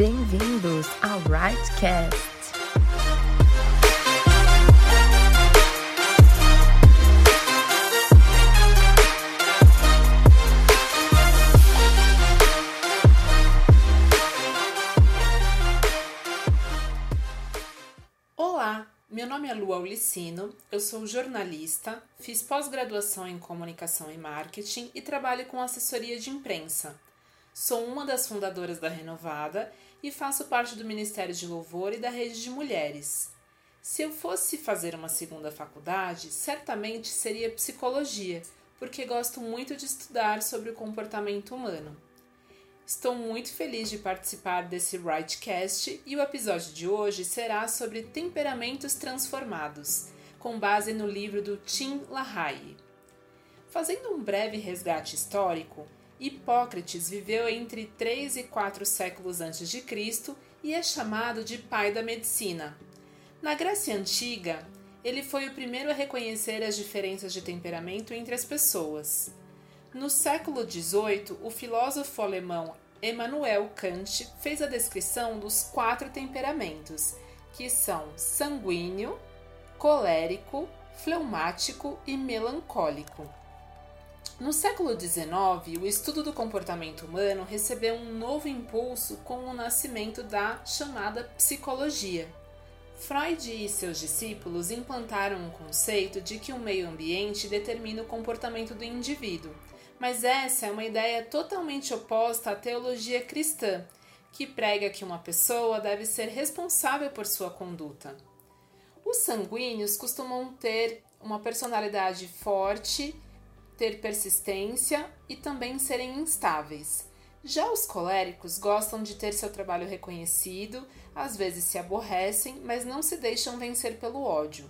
Bem-vindos ao Rightcast. Meu nome é Lua Ulicino, eu sou jornalista, fiz pós-graduação em comunicação e marketing e trabalho com assessoria de imprensa. Sou uma das fundadoras da Renovada e faço parte do Ministério de Louvor e da Rede de Mulheres. Se eu fosse fazer uma segunda faculdade, certamente seria psicologia, porque gosto muito de estudar sobre o comportamento humano. Estou muito feliz de participar desse Rightcast e o episódio de hoje será sobre temperamentos transformados, com base no livro do Tim LaHaye. Fazendo um breve resgate histórico, Hipócrates viveu entre 3 e 4 séculos antes de Cristo e é chamado de pai da medicina. Na Grécia antiga, ele foi o primeiro a reconhecer as diferenças de temperamento entre as pessoas. No século XVIII, o filósofo alemão Immanuel Kant fez a descrição dos quatro temperamentos, que são sanguíneo, colérico, fleumático e melancólico. No século XIX, o estudo do comportamento humano recebeu um novo impulso com o nascimento da chamada psicologia. Freud e seus discípulos implantaram o conceito de que o meio ambiente determina o comportamento do indivíduo, mas essa é uma ideia totalmente oposta à teologia cristã, que prega que uma pessoa deve ser responsável por sua conduta. Os sanguíneos costumam ter uma personalidade forte ter persistência e também serem instáveis. Já os coléricos gostam de ter seu trabalho reconhecido, às vezes se aborrecem, mas não se deixam vencer pelo ódio.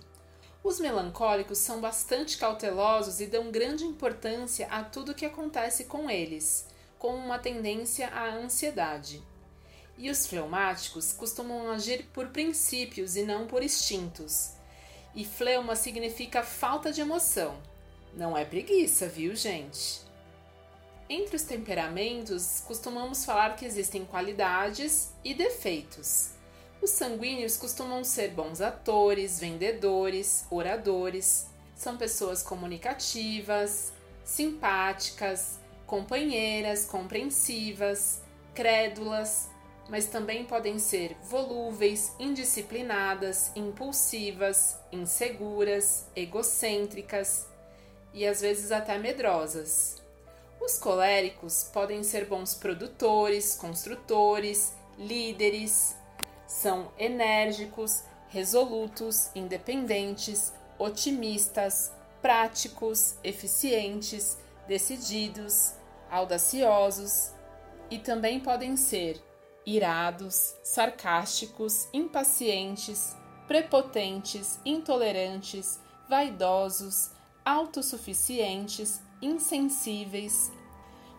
Os melancólicos são bastante cautelosos e dão grande importância a tudo que acontece com eles, com uma tendência à ansiedade. E os fleumáticos costumam agir por princípios e não por instintos. E fleuma significa falta de emoção, não é preguiça, viu, gente? Entre os temperamentos, costumamos falar que existem qualidades e defeitos. Os sanguíneos costumam ser bons atores, vendedores, oradores, são pessoas comunicativas, simpáticas, companheiras, compreensivas, crédulas, mas também podem ser volúveis, indisciplinadas, impulsivas, inseguras, egocêntricas e às vezes até medrosas. Os coléricos podem ser bons produtores, construtores, líderes, são enérgicos, resolutos, independentes, otimistas, práticos, eficientes, decididos, audaciosos e também podem ser irados, sarcásticos, impacientes, prepotentes, intolerantes, vaidosos, autossuficientes, insensíveis.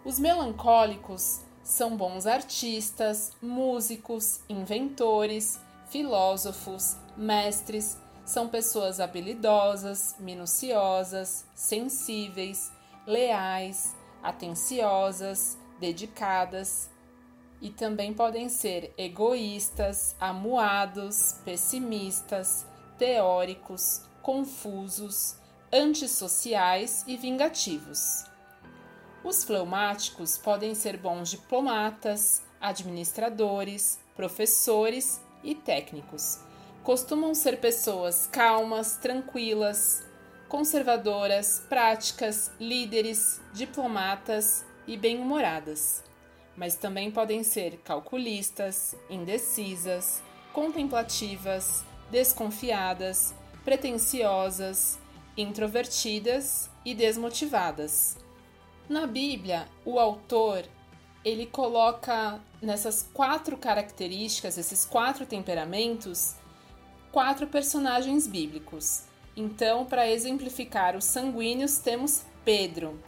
Os melancólicos são bons artistas, músicos, inventores, filósofos, mestres, são pessoas habilidosas, minuciosas, sensíveis, leais, atenciosas, dedicadas e também podem ser egoístas, amuados, pessimistas, teóricos, confusos, antissociais e vingativos. Os fleumáticos podem ser bons diplomatas, administradores, professores e técnicos. Costumam ser pessoas calmas, tranquilas, conservadoras, práticas, líderes, diplomatas e bem-humoradas. Mas também podem ser calculistas, indecisas, contemplativas, desconfiadas, pretensiosas, introvertidas e desmotivadas. Na Bíblia, o autor ele coloca nessas quatro características, esses quatro temperamentos, quatro personagens bíblicos. Então, para exemplificar os sanguíneos, temos Pedro.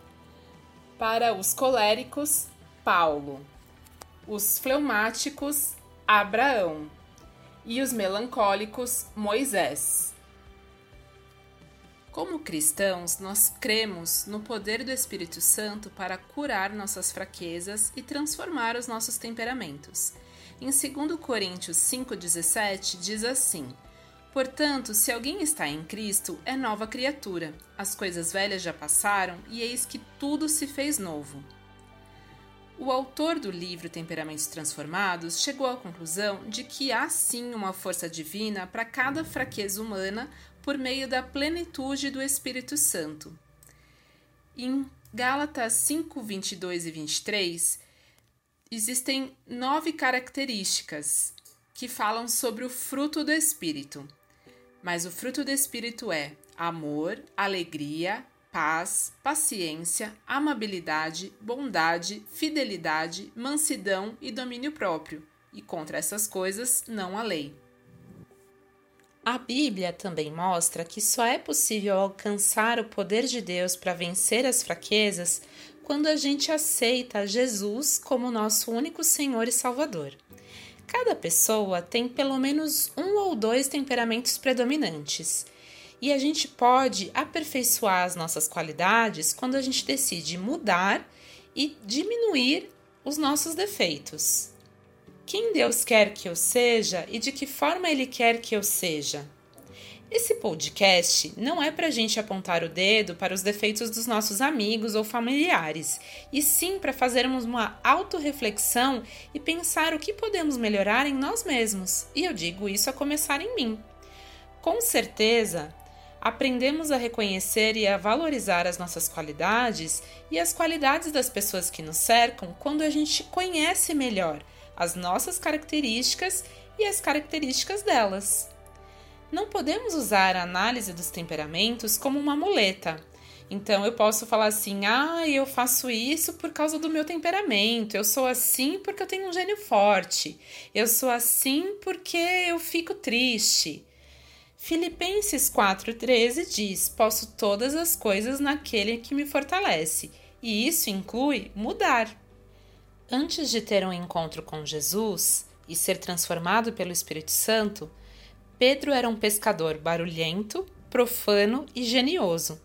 Para os coléricos, Paulo. Os fleumáticos, Abraão. E os melancólicos, Moisés. Como cristãos, nós cremos no poder do Espírito Santo para curar nossas fraquezas e transformar os nossos temperamentos. Em 2 Coríntios 5,17 diz assim: Portanto, se alguém está em Cristo, é nova criatura. As coisas velhas já passaram e eis que tudo se fez novo. O autor do livro Temperamentos Transformados chegou à conclusão de que há sim uma força divina para cada fraqueza humana por meio da plenitude do Espírito Santo. Em Gálatas 5, 22 e 23, existem nove características que falam sobre o fruto do Espírito. Mas o fruto do Espírito é amor, alegria, paz, paciência, amabilidade, bondade, fidelidade, mansidão e domínio próprio, e contra essas coisas não há lei. A Bíblia também mostra que só é possível alcançar o poder de Deus para vencer as fraquezas quando a gente aceita Jesus como nosso único Senhor e Salvador. Cada pessoa tem pelo menos um ou dois temperamentos predominantes e a gente pode aperfeiçoar as nossas qualidades quando a gente decide mudar e diminuir os nossos defeitos. Quem Deus quer que eu seja e de que forma Ele quer que eu seja? Esse podcast não é para a gente apontar o dedo para os defeitos dos nossos amigos ou familiares, e sim para fazermos uma autorreflexão e pensar o que podemos melhorar em nós mesmos. E eu digo isso a começar em mim. Com certeza, aprendemos a reconhecer e a valorizar as nossas qualidades e as qualidades das pessoas que nos cercam quando a gente conhece melhor as nossas características e as características delas. Não podemos usar a análise dos temperamentos como uma muleta. Então eu posso falar assim: "Ah, eu faço isso por causa do meu temperamento. Eu sou assim porque eu tenho um gênio forte. Eu sou assim porque eu fico triste." Filipenses 4,13 diz: Posso todas as coisas naquele que me fortalece, e isso inclui mudar. Antes de ter um encontro com Jesus e ser transformado pelo Espírito Santo, Pedro era um pescador barulhento, profano e genioso,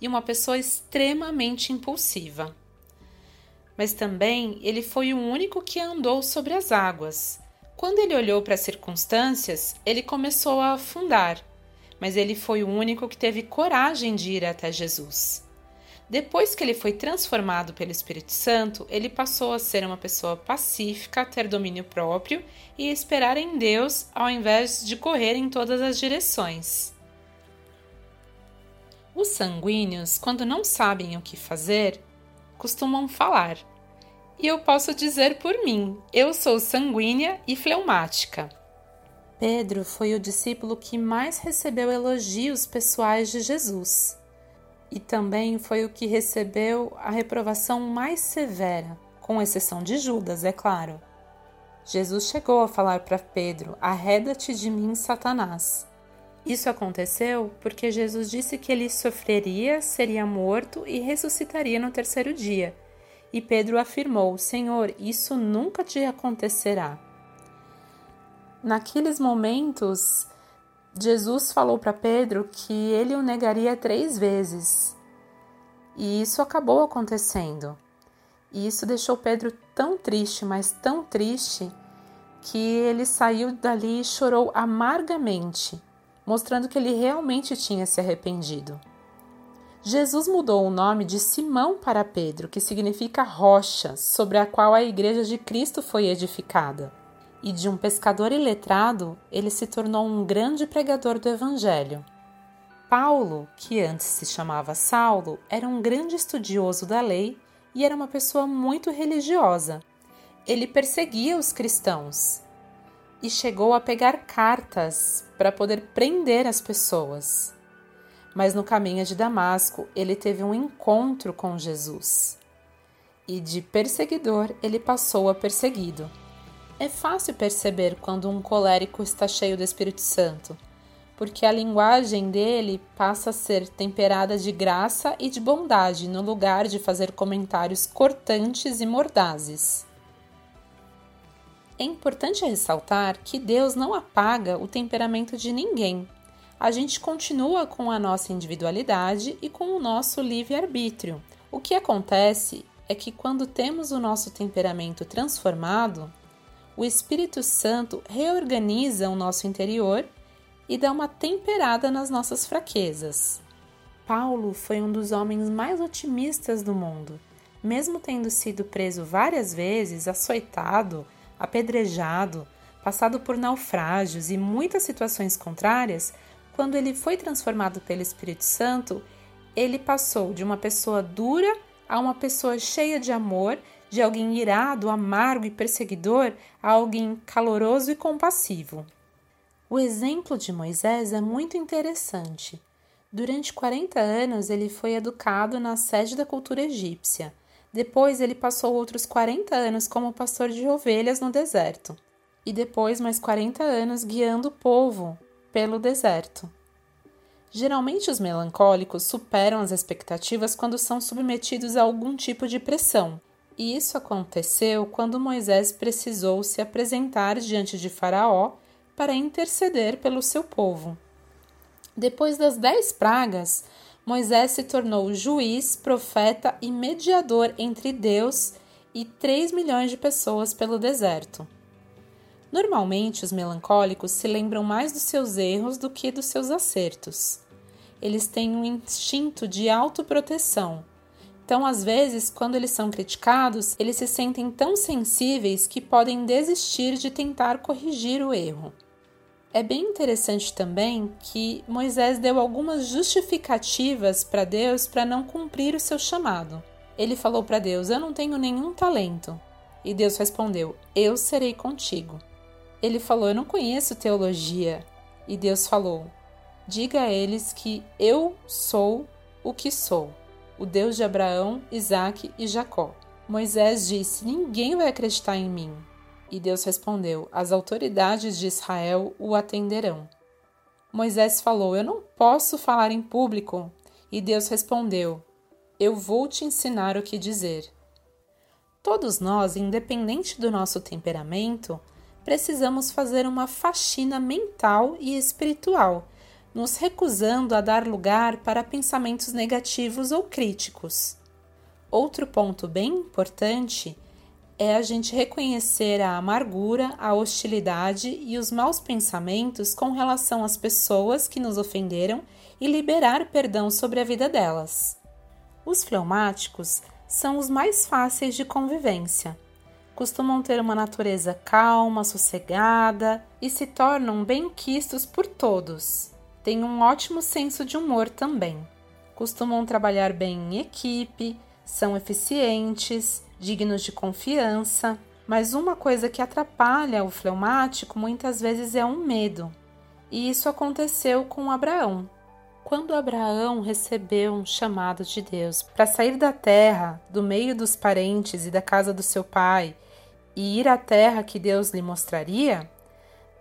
e uma pessoa extremamente impulsiva. Mas também ele foi o único que andou sobre as águas, quando ele olhou para as circunstâncias, ele começou a afundar, mas ele foi o único que teve coragem de ir até Jesus. Depois que ele foi transformado pelo Espírito Santo, ele passou a ser uma pessoa pacífica, ter domínio próprio e esperar em Deus ao invés de correr em todas as direções. Os sanguíneos, quando não sabem o que fazer, costumam falar. E eu posso dizer por mim: eu sou sanguínea e fleumática. Pedro foi o discípulo que mais recebeu elogios pessoais de Jesus. E também foi o que recebeu a reprovação mais severa, com exceção de Judas, é claro. Jesus chegou a falar para Pedro: Arreda-te de mim, Satanás. Isso aconteceu porque Jesus disse que ele sofreria, seria morto e ressuscitaria no terceiro dia e Pedro afirmou: Senhor, isso nunca te acontecerá. Naqueles momentos, Jesus falou para Pedro que ele o negaria três vezes. E isso acabou acontecendo. E isso deixou Pedro tão triste, mas tão triste, que ele saiu dali e chorou amargamente, mostrando que ele realmente tinha se arrependido. Jesus mudou o nome de Simão para Pedro, que significa rocha, sobre a qual a igreja de Cristo foi edificada. E de um pescador iletrado, ele se tornou um grande pregador do Evangelho. Paulo, que antes se chamava Saulo, era um grande estudioso da lei e era uma pessoa muito religiosa. Ele perseguia os cristãos e chegou a pegar cartas para poder prender as pessoas mas no caminho de Damasco ele teve um encontro com Jesus. E de perseguidor ele passou a perseguido. É fácil perceber quando um colérico está cheio do Espírito Santo, porque a linguagem dele passa a ser temperada de graça e de bondade no lugar de fazer comentários cortantes e mordazes. É importante ressaltar que Deus não apaga o temperamento de ninguém, a gente continua com a nossa individualidade e com o nosso livre-arbítrio. O que acontece é que quando temos o nosso temperamento transformado, o Espírito Santo reorganiza o nosso interior e dá uma temperada nas nossas fraquezas. Paulo foi um dos homens mais otimistas do mundo. Mesmo tendo sido preso várias vezes, açoitado, apedrejado, passado por naufrágios e muitas situações contrárias, quando ele foi transformado pelo Espírito Santo, ele passou de uma pessoa dura a uma pessoa cheia de amor, de alguém irado, amargo e perseguidor, a alguém caloroso e compassivo. O exemplo de Moisés é muito interessante. Durante 40 anos ele foi educado na sede da cultura egípcia. Depois ele passou outros 40 anos como pastor de ovelhas no deserto. E depois mais 40 anos guiando o povo pelo deserto. Geralmente, os melancólicos superam as expectativas quando são submetidos a algum tipo de pressão. E isso aconteceu quando Moisés precisou se apresentar diante de Faraó para interceder pelo seu povo. Depois das dez pragas, Moisés se tornou juiz, profeta e mediador entre Deus e três milhões de pessoas pelo deserto. Normalmente, os melancólicos se lembram mais dos seus erros do que dos seus acertos. Eles têm um instinto de autoproteção. Então, às vezes, quando eles são criticados, eles se sentem tão sensíveis que podem desistir de tentar corrigir o erro. É bem interessante também que Moisés deu algumas justificativas para Deus para não cumprir o seu chamado. Ele falou para Deus: Eu não tenho nenhum talento. E Deus respondeu: Eu serei contigo. Ele falou: Eu não conheço teologia. E Deus falou: Diga a eles que eu sou o que sou, o Deus de Abraão, Isaque e Jacó. Moisés disse: Ninguém vai acreditar em mim. E Deus respondeu: As autoridades de Israel o atenderão. Moisés falou: Eu não posso falar em público. E Deus respondeu: Eu vou te ensinar o que dizer. Todos nós, independente do nosso temperamento, precisamos fazer uma faxina mental e espiritual, nos recusando a dar lugar para pensamentos negativos ou críticos. Outro ponto bem importante é a gente reconhecer a amargura, a hostilidade e os maus pensamentos com relação às pessoas que nos ofenderam e liberar perdão sobre a vida delas. Os fleumáticos são os mais fáceis de convivência costumam ter uma natureza calma, sossegada e se tornam bem quistos por todos. Têm um ótimo senso de humor também. Costumam trabalhar bem em equipe, são eficientes, dignos de confiança. Mas uma coisa que atrapalha o fleumático muitas vezes é um medo. E isso aconteceu com Abraão. Quando Abraão recebeu um chamado de Deus para sair da terra, do meio dos parentes e da casa do seu pai e ir à terra que Deus lhe mostraria,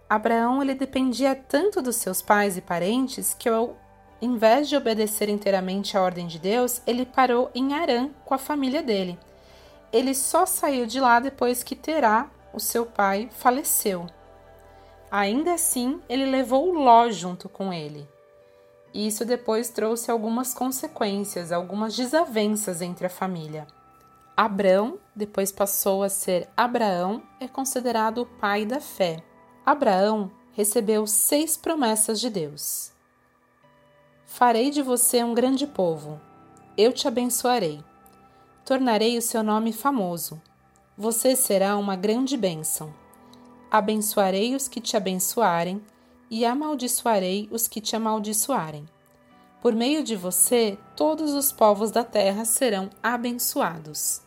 Abraão ele dependia tanto dos seus pais e parentes que, ao invés de obedecer inteiramente à ordem de Deus, ele parou em Arã com a família dele. Ele só saiu de lá depois que Terá, o seu pai, faleceu. Ainda assim, ele levou Ló junto com ele. Isso depois trouxe algumas consequências, algumas desavenças entre a família. Abrão, depois passou a ser Abraão, é considerado o pai da fé. Abraão recebeu seis promessas de Deus. Farei de você um grande povo. Eu te abençoarei. Tornarei o seu nome famoso. Você será uma grande bênção. Abençoarei os que te abençoarem e amaldiçoarei os que te amaldiçoarem. Por meio de você, todos os povos da terra serão abençoados.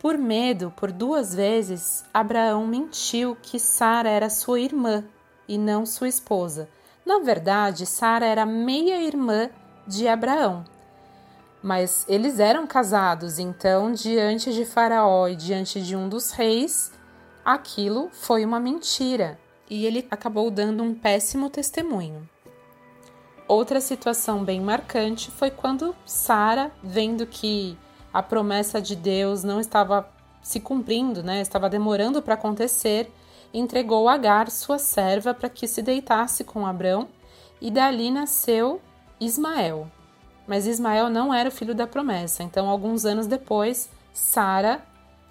Por medo, por duas vezes, Abraão mentiu que Sara era sua irmã e não sua esposa. Na verdade, Sara era meia-irmã de Abraão. Mas eles eram casados, então, diante de Faraó e diante de um dos reis, aquilo foi uma mentira e ele acabou dando um péssimo testemunho. Outra situação bem marcante foi quando Sara, vendo que a promessa de Deus não estava se cumprindo, né? Estava demorando para acontecer, entregou Agar, sua serva, para que se deitasse com Abrão, e dali nasceu Ismael. Mas Ismael não era o filho da promessa, então alguns anos depois, Sara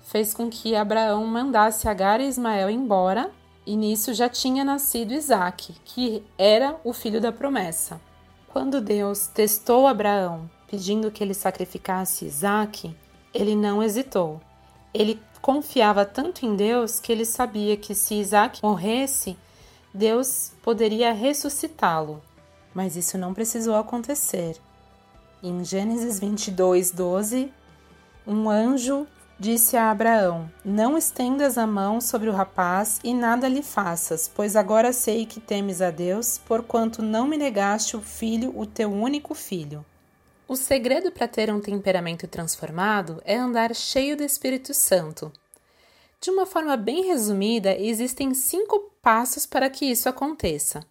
fez com que Abraão mandasse Agar e Ismael embora, e nisso já tinha nascido Isaac, que era o filho da promessa. Quando Deus testou Abraão, pedindo que ele sacrificasse Isaac, ele não hesitou. Ele confiava tanto em Deus que ele sabia que se Isaac morresse, Deus poderia ressuscitá-lo. Mas isso não precisou acontecer. Em Gênesis 22, 12, um anjo disse a Abraão: Não estendas a mão sobre o rapaz e nada lhe faças, pois agora sei que temes a Deus, porquanto não me negaste o filho, o teu único filho. O segredo para ter um temperamento transformado é andar cheio do Espírito Santo. De uma forma bem resumida, existem cinco passos para que isso aconteça.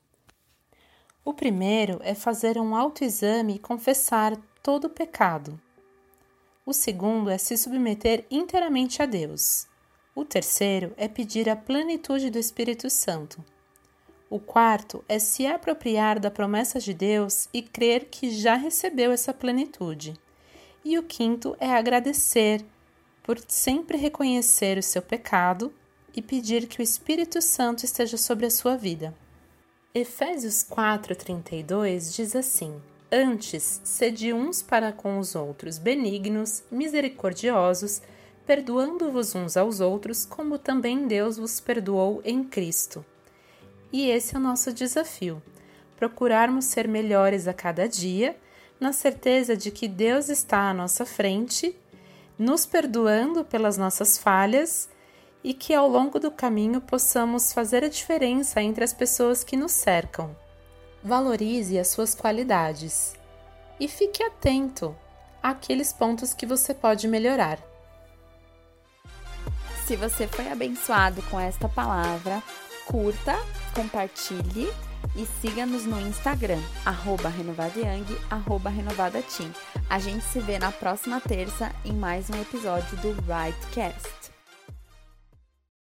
O primeiro é fazer um autoexame e confessar todo o pecado. O segundo é se submeter inteiramente a Deus. O terceiro é pedir a plenitude do Espírito Santo. O quarto é se apropriar da promessa de Deus e crer que já recebeu essa plenitude. E o quinto é agradecer por sempre reconhecer o seu pecado e pedir que o Espírito Santo esteja sobre a sua vida. Efésios 4:32 diz assim: Antes, sede uns para com os outros benignos, misericordiosos, perdoando-vos uns aos outros, como também Deus vos perdoou em Cristo. E esse é o nosso desafio: procurarmos ser melhores a cada dia, na certeza de que Deus está à nossa frente, nos perdoando pelas nossas falhas e que ao longo do caminho possamos fazer a diferença entre as pessoas que nos cercam. Valorize as suas qualidades e fique atento àqueles pontos que você pode melhorar. Se você foi abençoado com esta palavra, curta, compartilhe e siga-nos no Instagram, arroba renovadayang, arroba renovadateam. A gente se vê na próxima terça em mais um episódio do Rightcast.